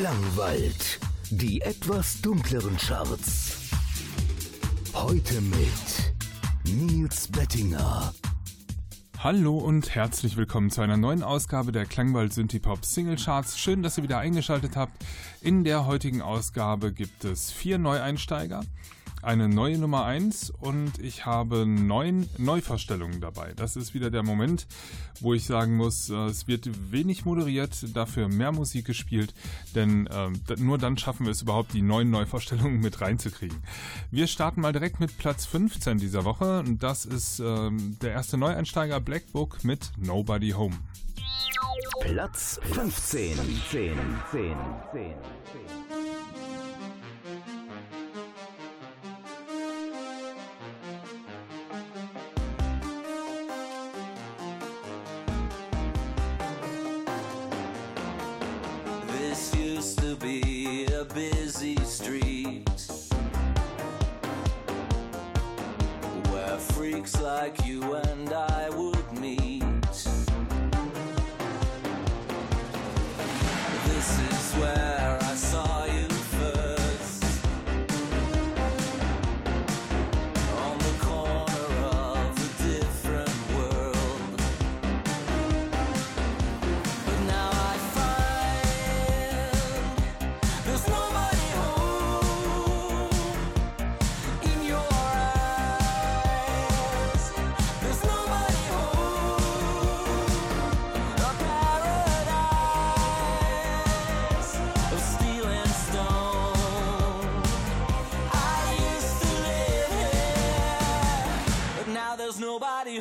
Klangwald. Die etwas dunkleren Charts. Heute mit Nils Bettinger. Hallo und herzlich willkommen zu einer neuen Ausgabe der Klangwald Synthipop Single Charts. Schön, dass ihr wieder eingeschaltet habt. In der heutigen Ausgabe gibt es vier Neueinsteiger eine neue Nummer 1 und ich habe neun Neuvorstellungen dabei. Das ist wieder der Moment, wo ich sagen muss, äh, es wird wenig moderiert, dafür mehr Musik gespielt, denn äh, nur dann schaffen wir es überhaupt, die neuen Neuvorstellungen mit reinzukriegen. Wir starten mal direkt mit Platz 15 dieser Woche und das ist äh, der erste Neueinsteiger Black Book mit Nobody Home. Platz 15. be a busy street where freaks like you and I 10. Platz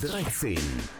13.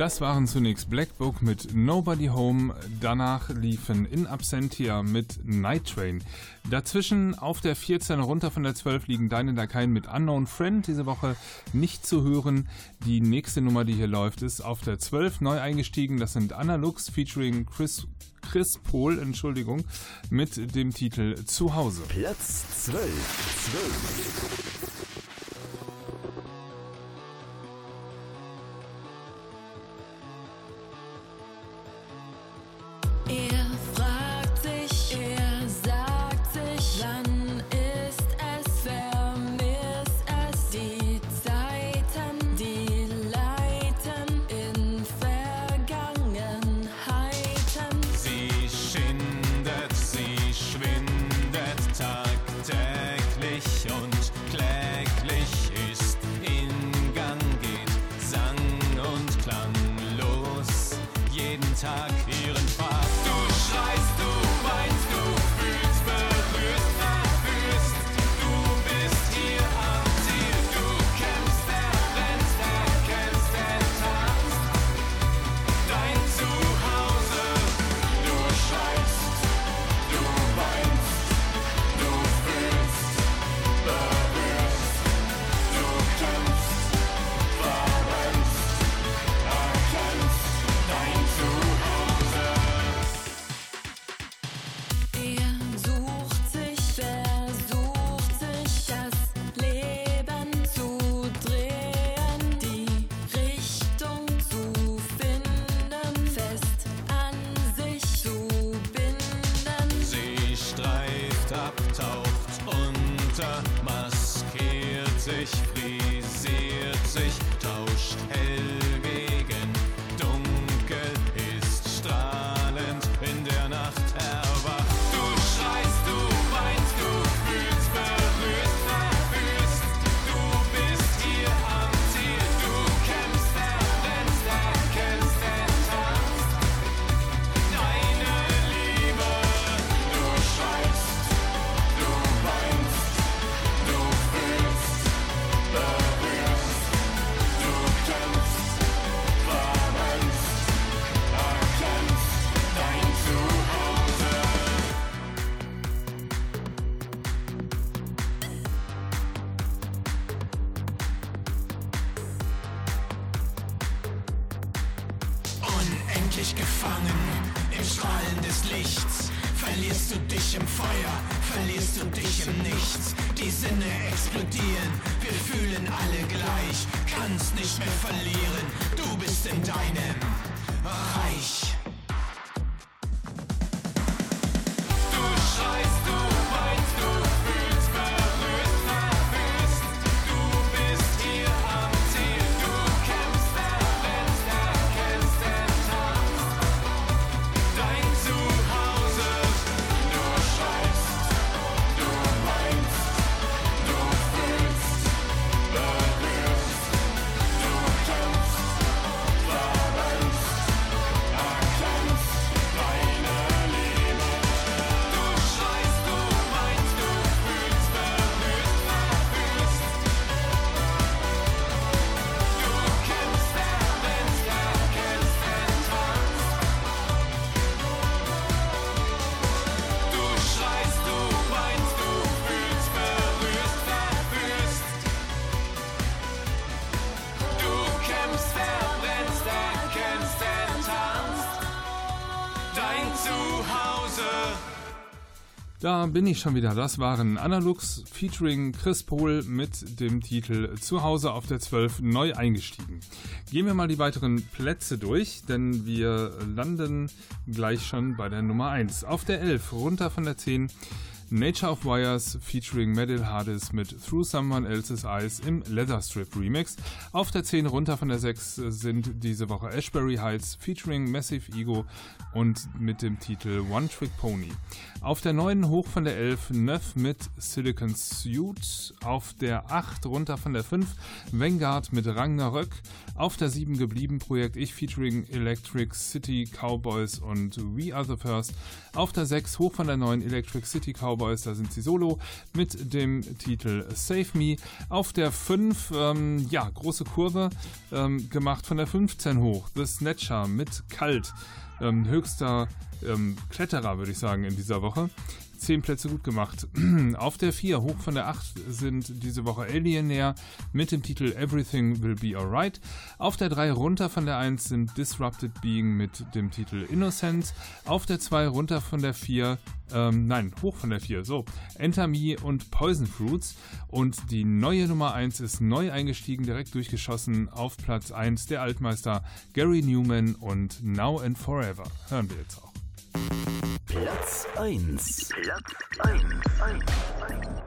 Das waren zunächst Black Book mit Nobody Home, danach liefen In Absentia mit Night Train. Dazwischen auf der 14 runter von der 12 liegen Deine Dakeien mit Unknown Friend, diese Woche nicht zu hören. Die nächste Nummer, die hier läuft, ist auf der 12 neu eingestiegen. Das sind Analux featuring Chris, Chris Pohl, Entschuldigung, mit dem Titel Zuhause. Platz 12. 12. endlich gefangen im Strahlen des Lichts. Verlierst du dich im Feuer, verlierst du dich im Nichts. Die Sinne explodieren, wir fühlen alle gleich. Kannst nicht mehr verlieren, du bist in deinem Reich. Bin ich schon wieder. Das waren Analux featuring Chris Pohl mit dem Titel Zuhause auf der 12 neu eingestiegen. Gehen wir mal die weiteren Plätze durch, denn wir landen gleich schon bei der Nummer 1. Auf der 11, runter von der 10 Nature of Wires featuring Metal Hardis mit Through Someone Else's Eyes im Leatherstrip Remix. Auf der 10 runter von der 6 sind diese Woche Ashbury Heights featuring Massive Ego und mit dem Titel One Trick Pony. Auf der 9 hoch von der 11 Neuf mit Silicon Suit. Auf der 8 runter von der 5 Vanguard mit Ragnarök. Auf der 7 geblieben Projekt Ich featuring Electric City Cowboys und We Are the First. Auf der 6 hoch von der 9 Electric City Cowboys Cowboys, da sind sie solo mit dem Titel Save Me. Auf der 5, ähm, ja, große Kurve ähm, gemacht von der 15 hoch. The Snatcher mit Kalt. Ähm, höchster ähm, Kletterer, würde ich sagen, in dieser Woche. 10 Plätze gut gemacht. Auf der 4, hoch von der 8, sind diese Woche Alienair mit dem Titel Everything Will Be Alright. Auf der 3, runter von der 1, sind Disrupted Being mit dem Titel Innocence. Auf der 2, runter von der 4, ähm, nein, hoch von der 4, so, Enter Me und Poison Fruits. Und die neue Nummer 1 ist neu eingestiegen, direkt durchgeschossen auf Platz 1 der Altmeister Gary Newman und Now and Forever. Hören wir jetzt auch. Platz 1. Platz 1. 1. 1.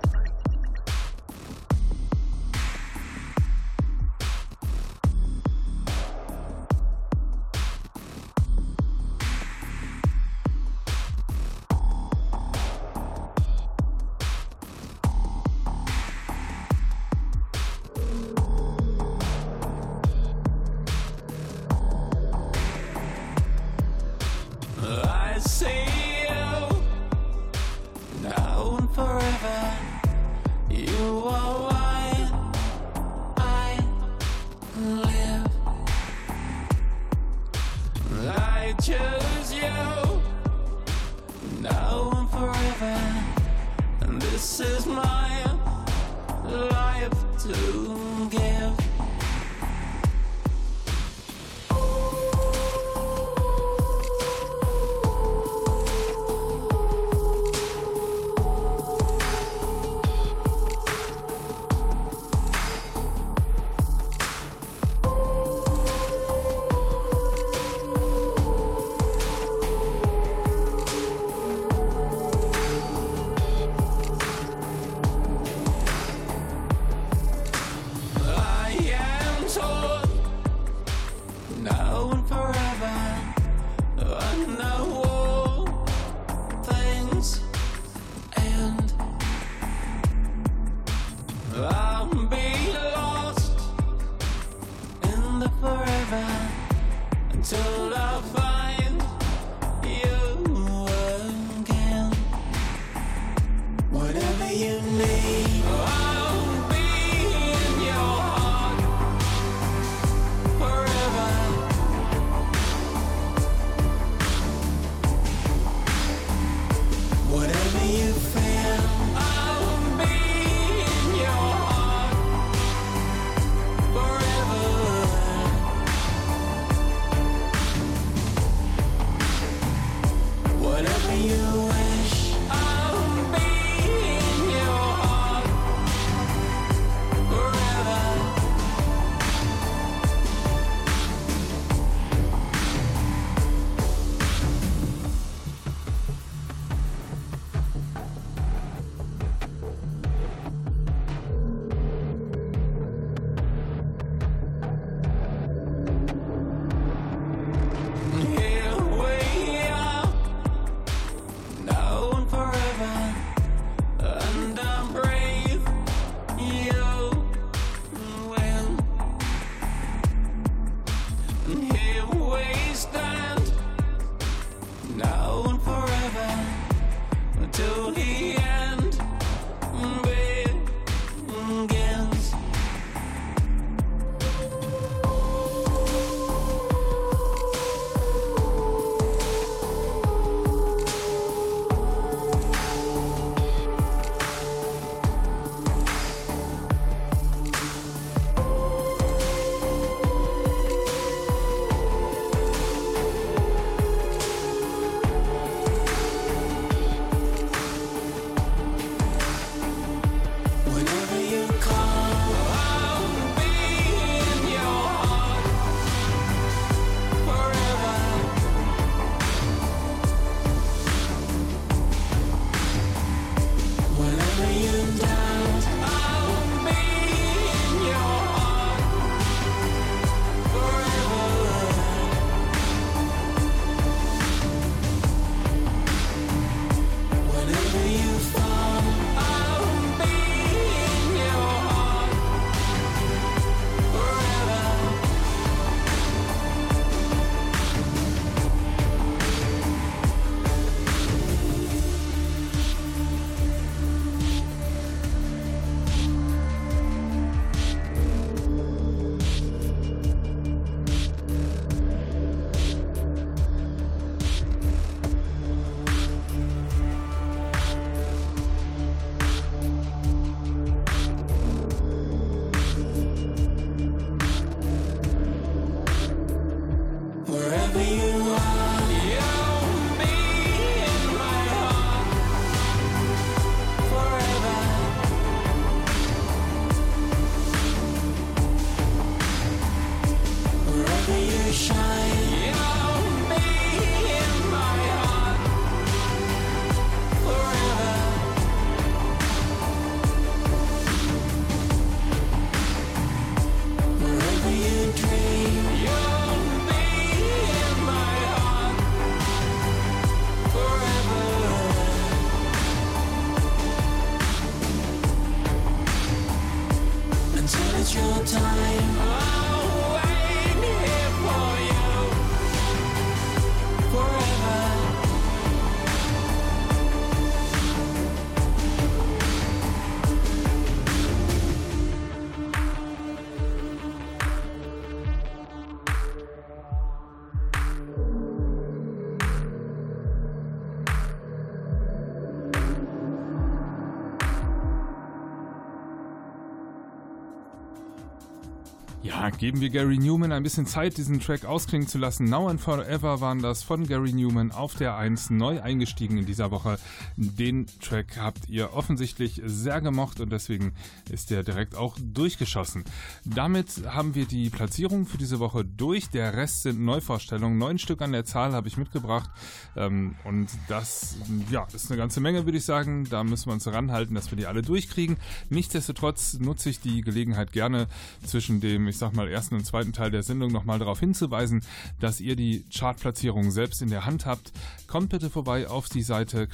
geben wir Gary Newman ein bisschen Zeit, diesen Track ausklingen zu lassen. Now and Forever waren das von Gary Newman auf der 1 neu eingestiegen in dieser Woche. Den Track habt ihr offensichtlich sehr gemocht und deswegen ist der direkt auch durchgeschossen. Damit haben wir die Platzierung für diese Woche durch. Der Rest sind Neuvorstellungen. Neun Stück an der Zahl habe ich mitgebracht. Ähm, und das ja, ist eine ganze Menge, würde ich sagen. Da müssen wir uns ranhalten, dass wir die alle durchkriegen. Nichtsdestotrotz nutze ich die Gelegenheit gerne zwischen dem, ich sag mal, ersten und zweiten Teil der Sendung nochmal darauf hinzuweisen, dass ihr die Chartplatzierung selbst in der Hand habt. Kommt bitte vorbei auf die Seite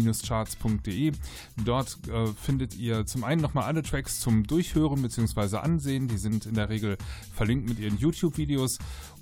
klangwald-charts.de. Dort äh, findet ihr zum einen nochmal alle Tracks zum Durchhören bzw. Ansehen. Die sind in der Regel verlinkt mit ihren YouTube-Videos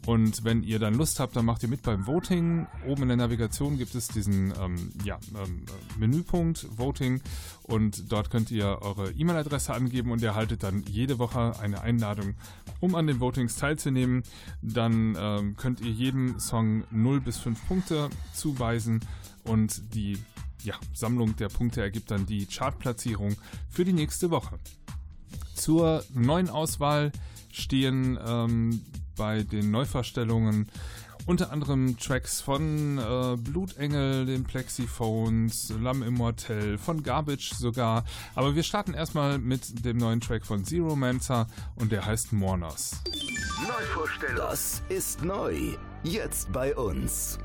und wenn ihr dann Lust habt, dann macht ihr mit beim Voting. Oben in der Navigation gibt es diesen ähm, ja, ähm, Menüpunkt Voting und dort könnt ihr eure E-Mail-Adresse angeben und erhaltet dann jede Woche eine Einladung, um an den Votings teilzunehmen. Dann ähm, könnt ihr jedem Song 0 bis 5 Punkte zuweisen und die ja, Sammlung der Punkte ergibt dann die Chartplatzierung für die nächste Woche. Zur neuen Auswahl stehen ähm, bei den Neuverstellungen unter anderem Tracks von äh, Blutengel, den Plexiphones, Lam Immortel, von Garbage sogar. Aber wir starten erstmal mit dem neuen Track von Zero Mancer und der heißt Mourners. Neuvorstellung. Das ist neu. Jetzt bei uns.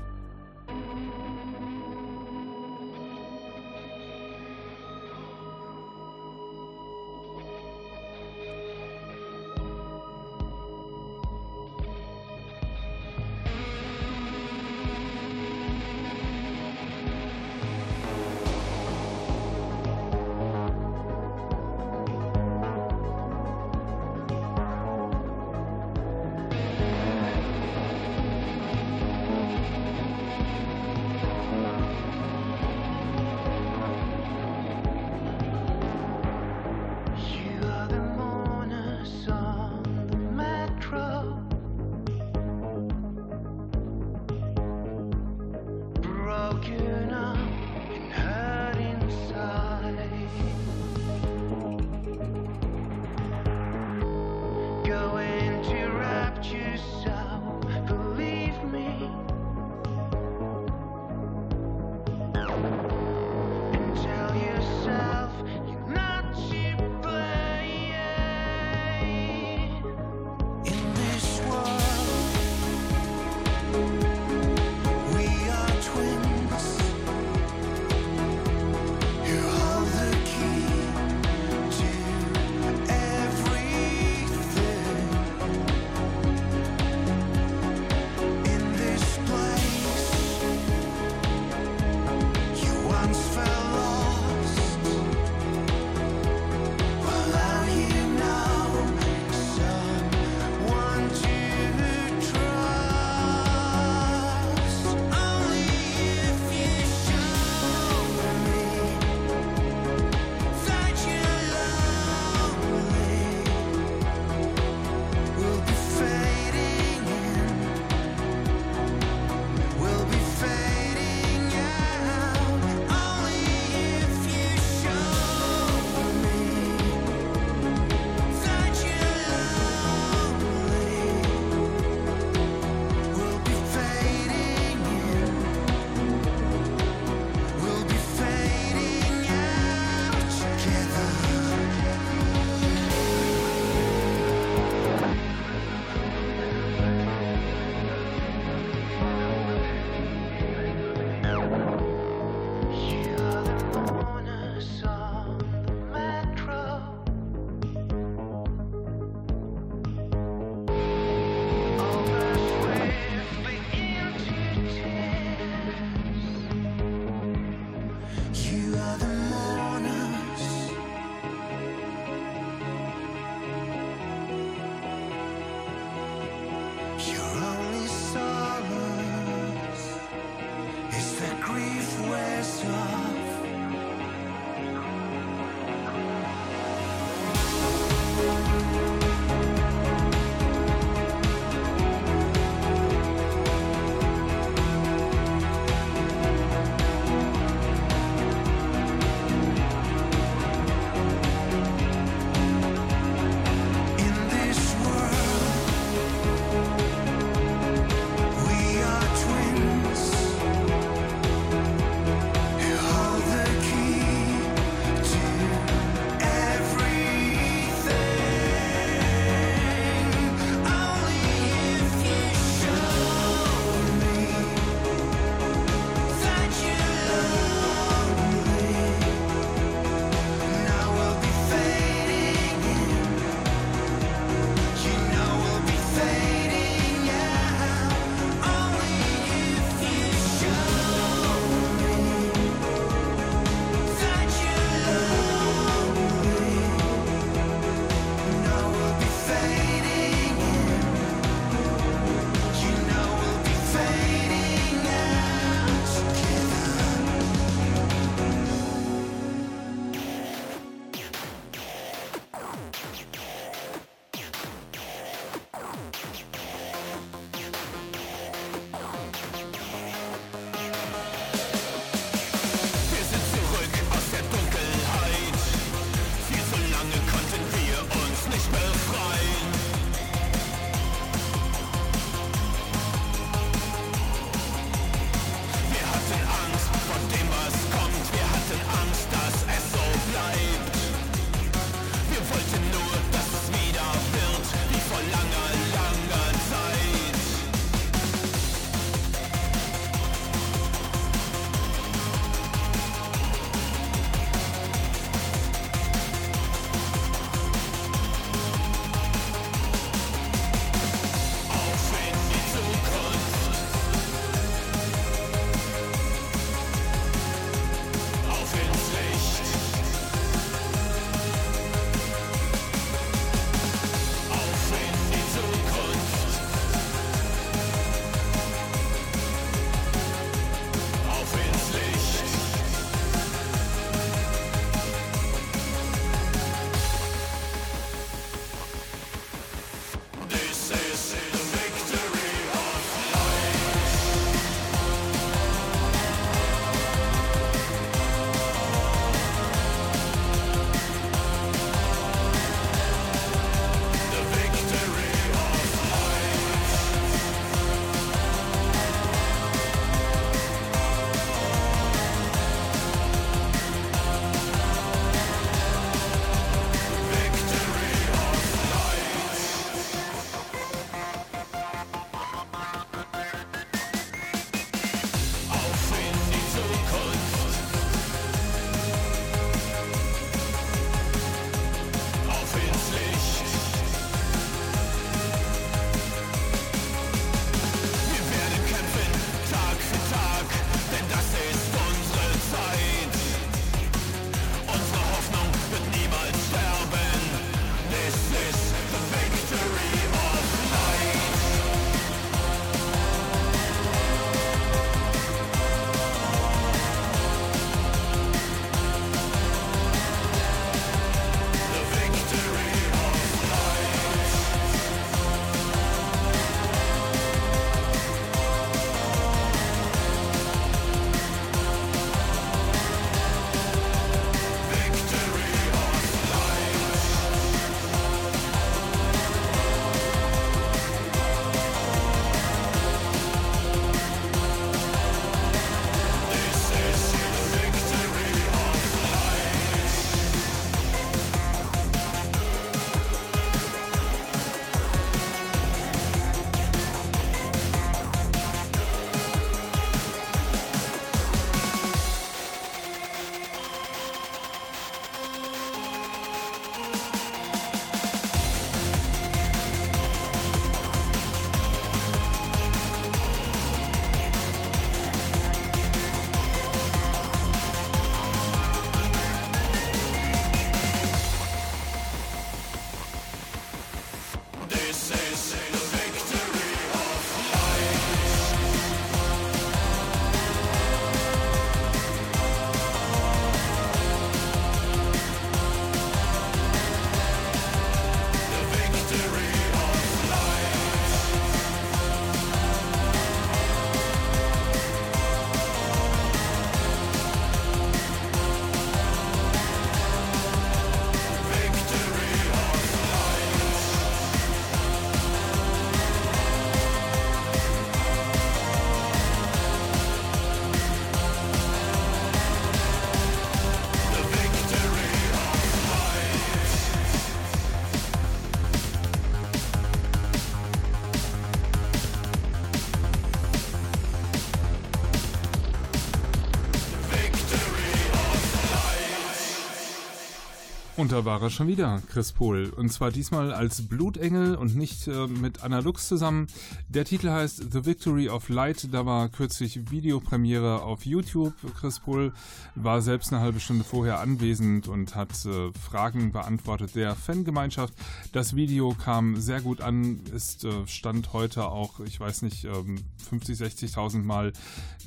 Und da war er schon wieder, Chris Pohl. Und zwar diesmal als Blutengel und nicht äh, mit Anna Lux zusammen. Der Titel heißt The Victory of Light. Da war kürzlich Videopremiere auf YouTube. Chris Pohl war selbst eine halbe Stunde vorher anwesend und hat äh, Fragen beantwortet der Fangemeinschaft. Das Video kam sehr gut an, ist äh, Stand heute auch, ich weiß nicht, ähm, 50, 60.000 Mal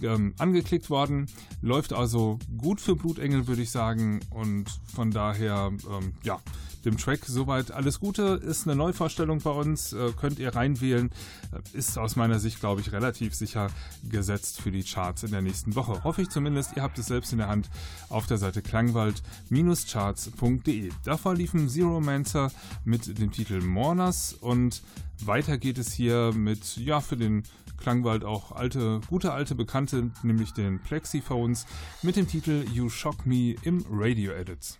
ähm, angeklickt worden. Läuft also gut für Blutengel, würde ich sagen. Und von daher ähm, ja, dem Track soweit alles Gute. Ist eine Neuvorstellung bei uns, äh, könnt ihr reinwählen. Äh, ist aus meiner Sicht, glaube ich, relativ sicher gesetzt für die Charts in der nächsten Woche. Hoffe ich zumindest, ihr habt es selbst in der Hand auf der Seite klangwald-charts.de. Davor liefen Zero Mancer mit dem Titel Mourners und weiter geht es hier mit, ja, für den Klangwald auch alte, gute alte Bekannte, nämlich den Plexiphones mit dem Titel You Shock Me im Radio Edits.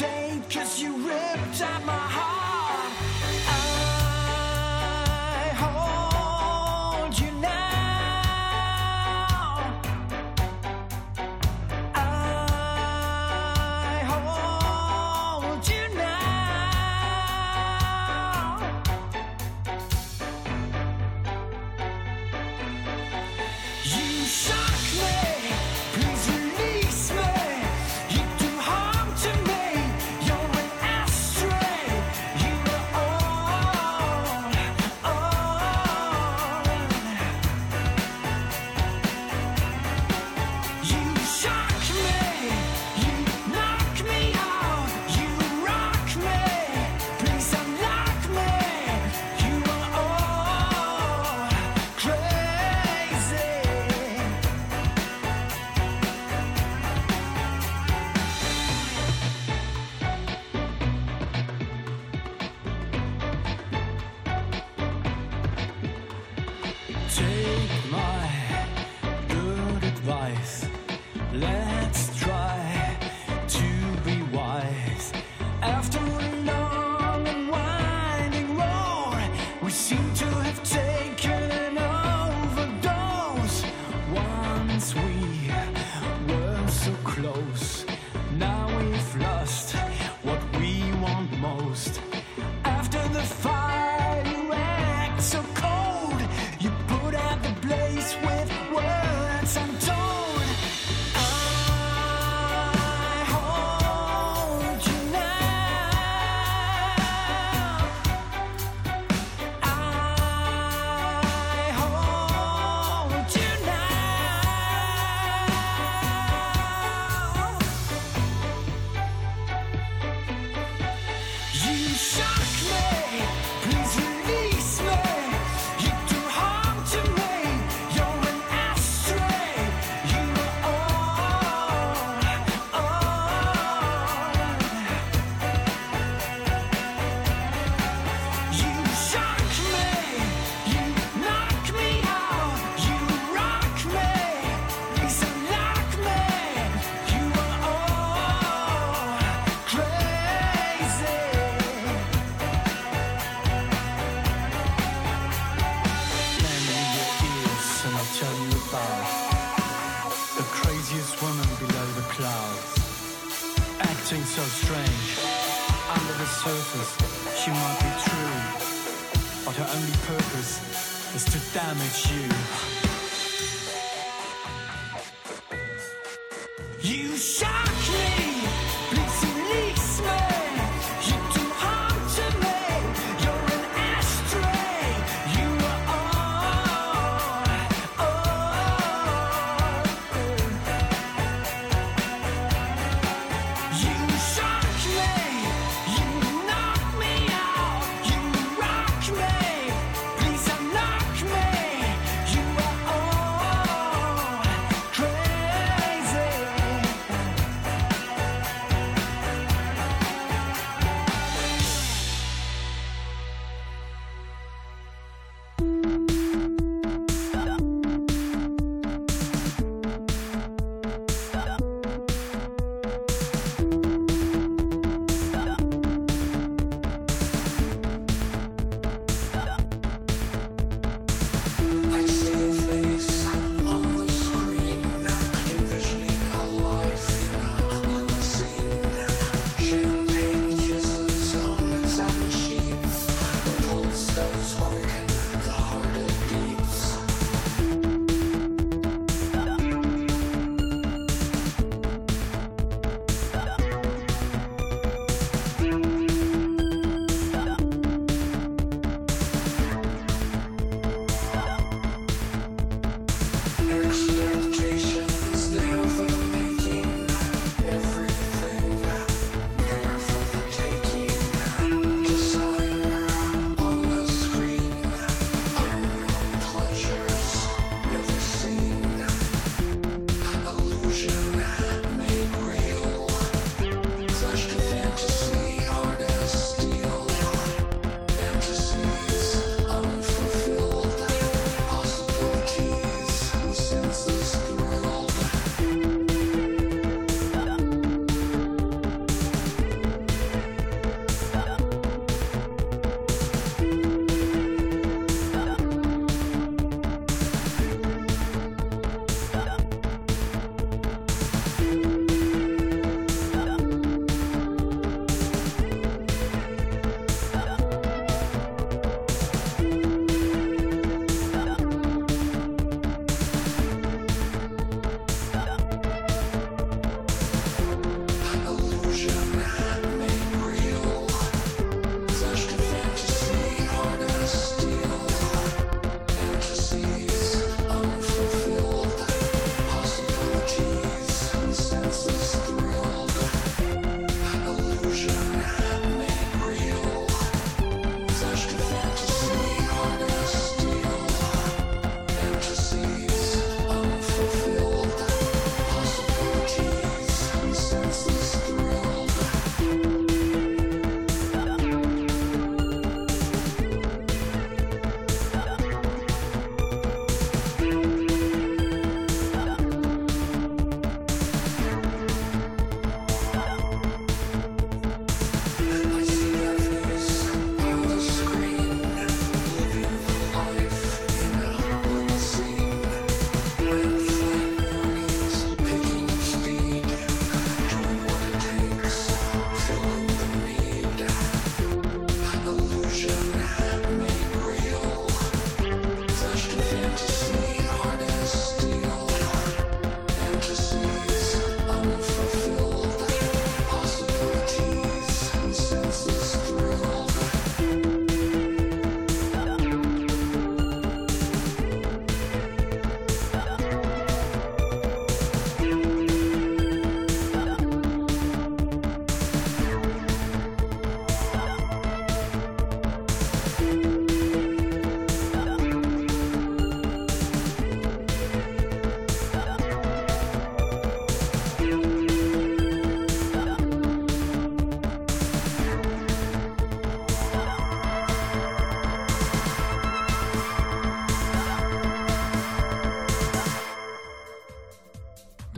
hesitate, cause you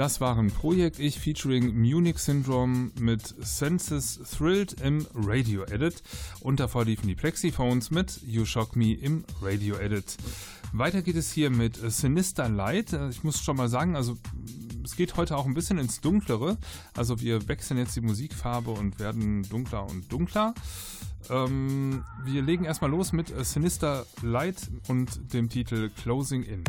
Das waren Projekt Ich featuring Munich Syndrome mit Senses Thrilled im Radio Edit und davor liefen die Plexiphones mit You Shock Me im Radio Edit. Weiter geht es hier mit Sinister Light. Ich muss schon mal sagen, also es geht heute auch ein bisschen ins Dunklere. Also wir wechseln jetzt die Musikfarbe und werden dunkler und dunkler. Ähm, wir legen erstmal los mit Sinister Light und dem Titel Closing In.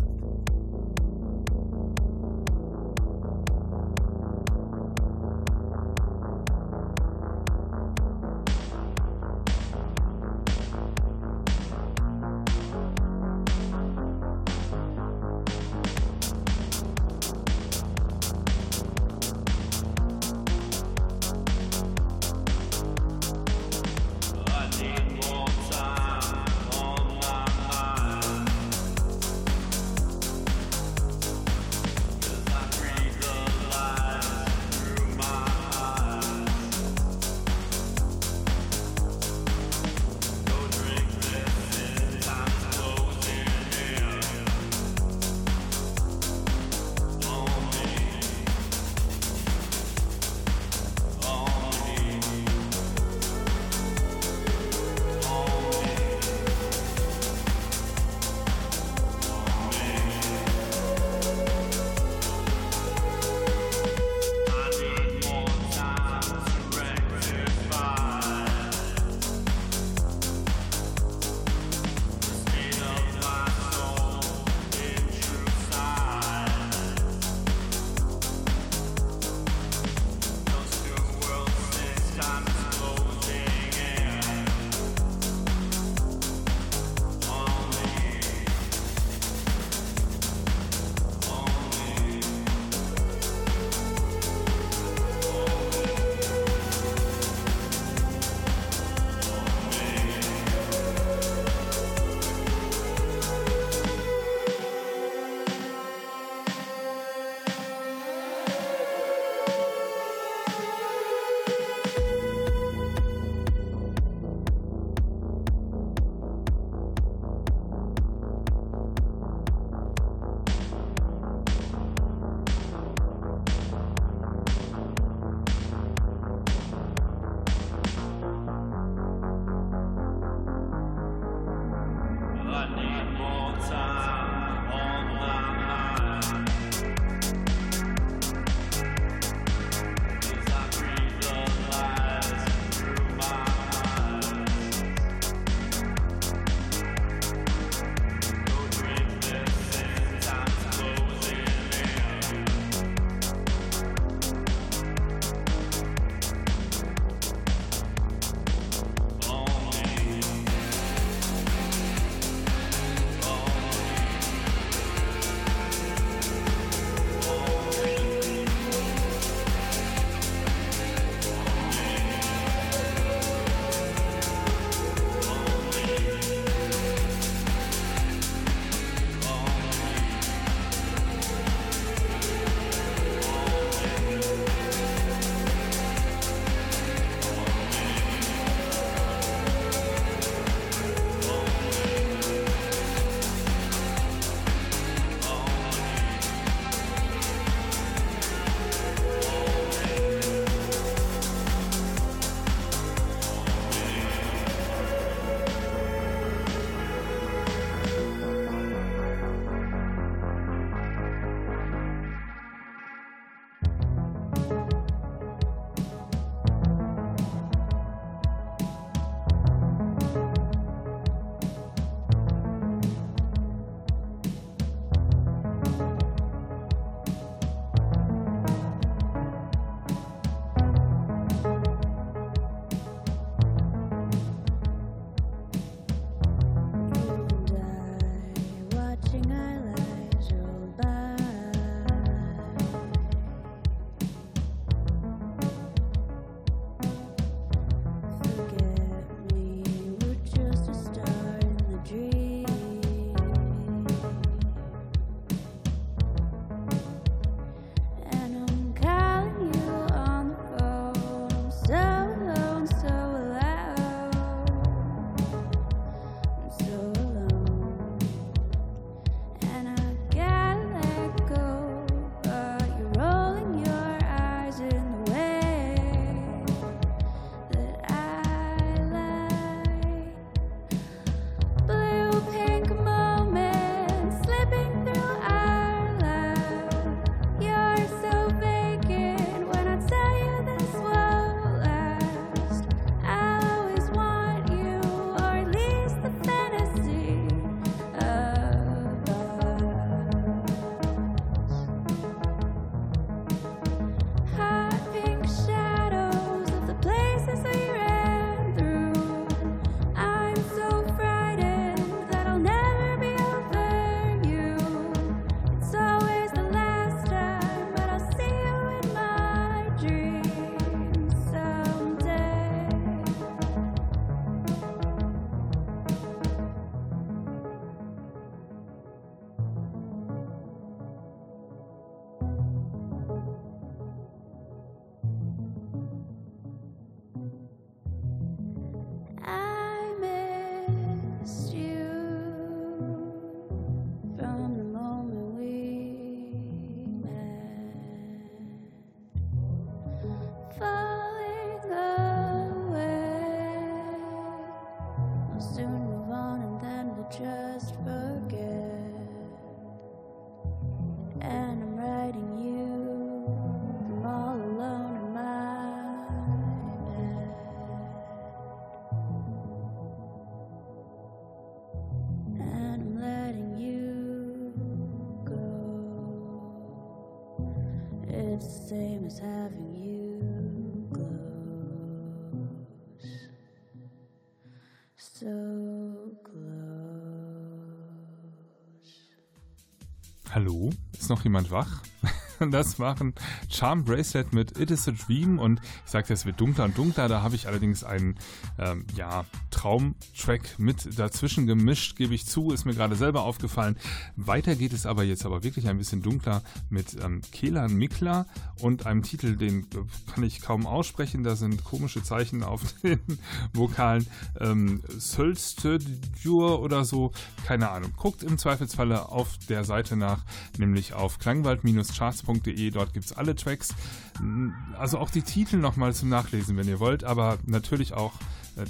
Noch jemand wach? Das waren Charm Bracelet mit It is a Dream und ich sagte, es wird dunkler und dunkler. Da habe ich allerdings einen ähm, ja, Traumtrack mit dazwischen gemischt, gebe ich zu, ist mir gerade selber aufgefallen. Weiter geht es aber jetzt aber wirklich ein bisschen dunkler mit ähm, Kelan Mikla und einem Titel, den äh, kann ich kaum aussprechen. Da sind komische Zeichen auf den Vokalen. Ähm, Sölstödjur oder so, keine Ahnung. Guckt im Zweifelsfalle auf der Seite nach, nämlich auf klangwald-charts.de. Dort gibt es alle Tracks. Also auch die Titel nochmal zum Nachlesen, wenn ihr wollt, aber natürlich auch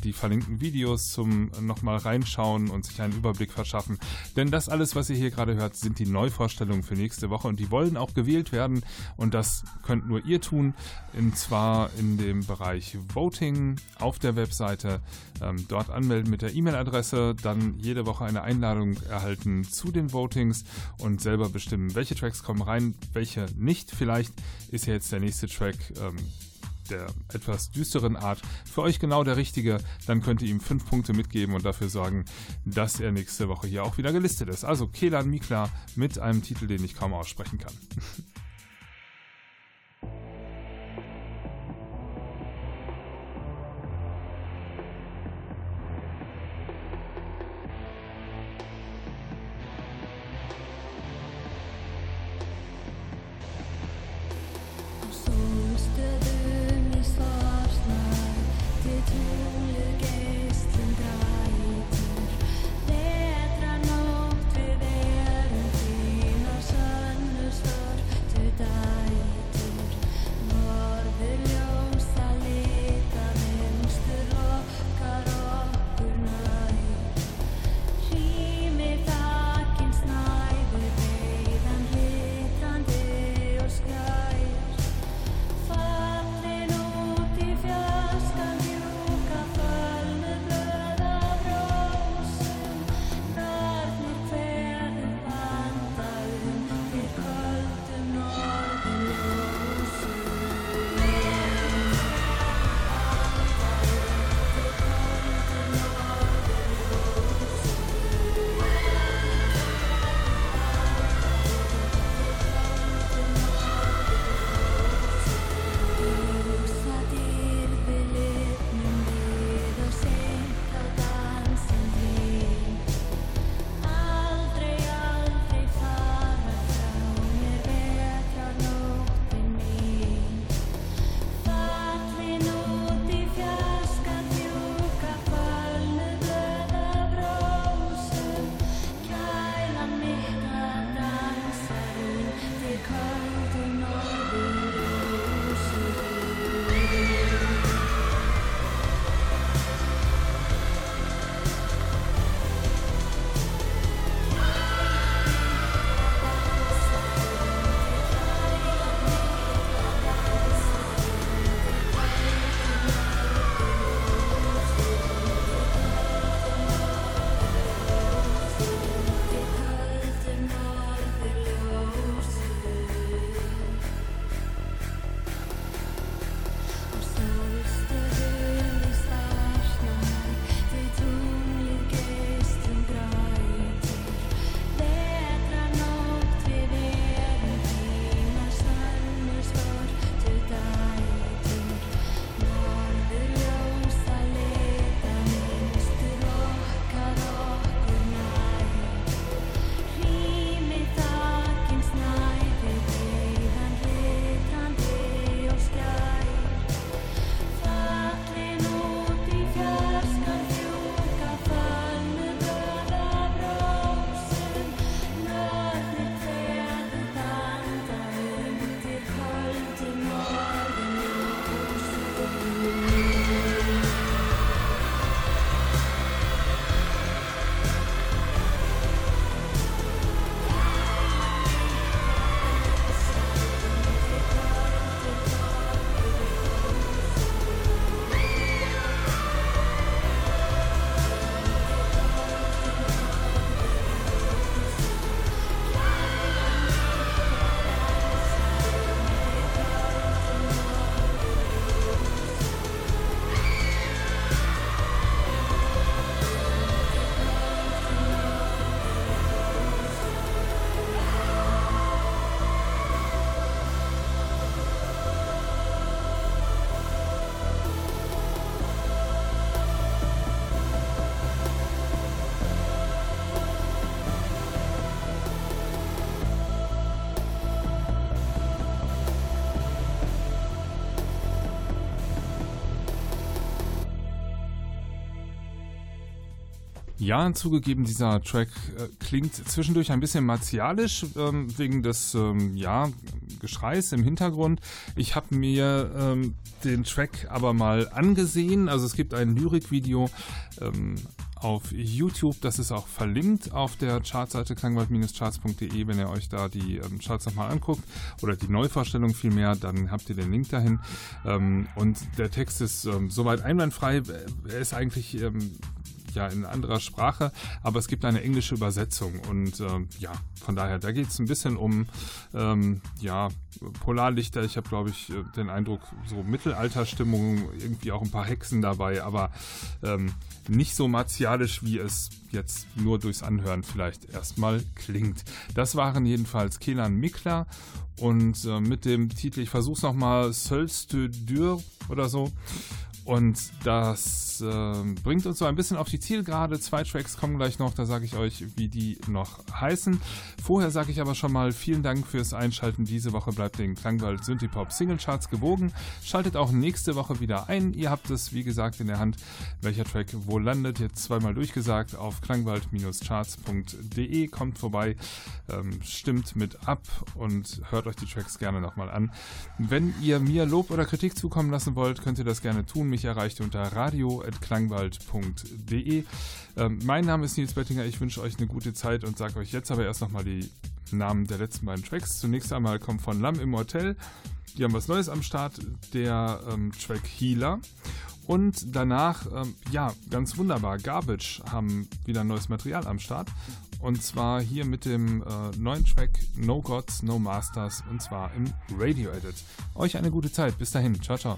die verlinkten Videos zum nochmal reinschauen und sich einen Überblick verschaffen. Denn das alles, was ihr hier gerade hört, sind die Neuvorstellungen für nächste Woche und die wollen auch gewählt werden und das könnt nur ihr tun. Und zwar in dem Bereich Voting auf der Webseite. Ähm, dort anmelden mit der E-Mail-Adresse, dann jede Woche eine Einladung erhalten zu den Votings und selber bestimmen, welche Tracks kommen rein, welche nicht. Vielleicht ist ja jetzt der nächste Track ähm, der etwas düsteren Art für euch genau der richtige, dann könnt ihr ihm fünf Punkte mitgeben und dafür sorgen, dass er nächste Woche hier auch wieder gelistet ist. Also Kelan Mikla mit einem Titel, den ich kaum aussprechen kann. Ja, zugegeben, dieser Track äh, klingt zwischendurch ein bisschen martialisch, ähm, wegen des ähm, ja, Geschreis im Hintergrund. Ich habe mir ähm, den Track aber mal angesehen. Also es gibt ein Lyrikvideo ähm, auf YouTube. Das ist auch verlinkt auf der Chartseite klangwald-charts.de. Wenn ihr euch da die ähm, Charts nochmal anguckt oder die Neuvorstellung vielmehr, dann habt ihr den Link dahin. Ähm, und der Text ist ähm, soweit einwandfrei. Er ist eigentlich ähm, ja in anderer Sprache, aber es gibt eine englische Übersetzung und ähm, ja, von daher, da geht es ein bisschen um ähm, ja, Polarlichter. Ich habe, glaube ich, äh, den Eindruck, so Mittelalterstimmung, irgendwie auch ein paar Hexen dabei, aber ähm, nicht so martialisch, wie es jetzt nur durchs Anhören vielleicht erstmal klingt. Das waren jedenfalls Kelan Mikler und äh, mit dem Titel, ich versuche es nochmal, Seuls de Dur oder so. Und das äh, bringt uns so ein bisschen auf die Zielgerade. Zwei Tracks kommen gleich noch, da sage ich euch, wie die noch heißen. Vorher sage ich aber schon mal vielen Dank fürs Einschalten. Diese Woche bleibt den Klangwald Synthipop Single Charts gewogen. Schaltet auch nächste Woche wieder ein. Ihr habt es, wie gesagt, in der Hand, welcher Track wo landet. Jetzt zweimal durchgesagt auf klangwald-charts.de. Kommt vorbei, ähm, stimmt mit ab und hört euch die Tracks gerne nochmal an. Wenn ihr mir Lob oder Kritik zukommen lassen wollt, könnt ihr das gerne tun mich erreicht unter radio.klangwald.de. Ähm, mein Name ist Nils Bettinger, ich wünsche euch eine gute Zeit und sage euch jetzt aber erst nochmal die Namen der letzten beiden Tracks. Zunächst einmal kommt von Lam im Hotel. Die haben was Neues am Start, der ähm, Track Healer. Und danach, ähm, ja, ganz wunderbar, Garbage haben wieder neues Material am Start. Und zwar hier mit dem äh, neuen Track No Gods, No Masters und zwar im Radio Edit. Euch eine gute Zeit. Bis dahin. Ciao, ciao.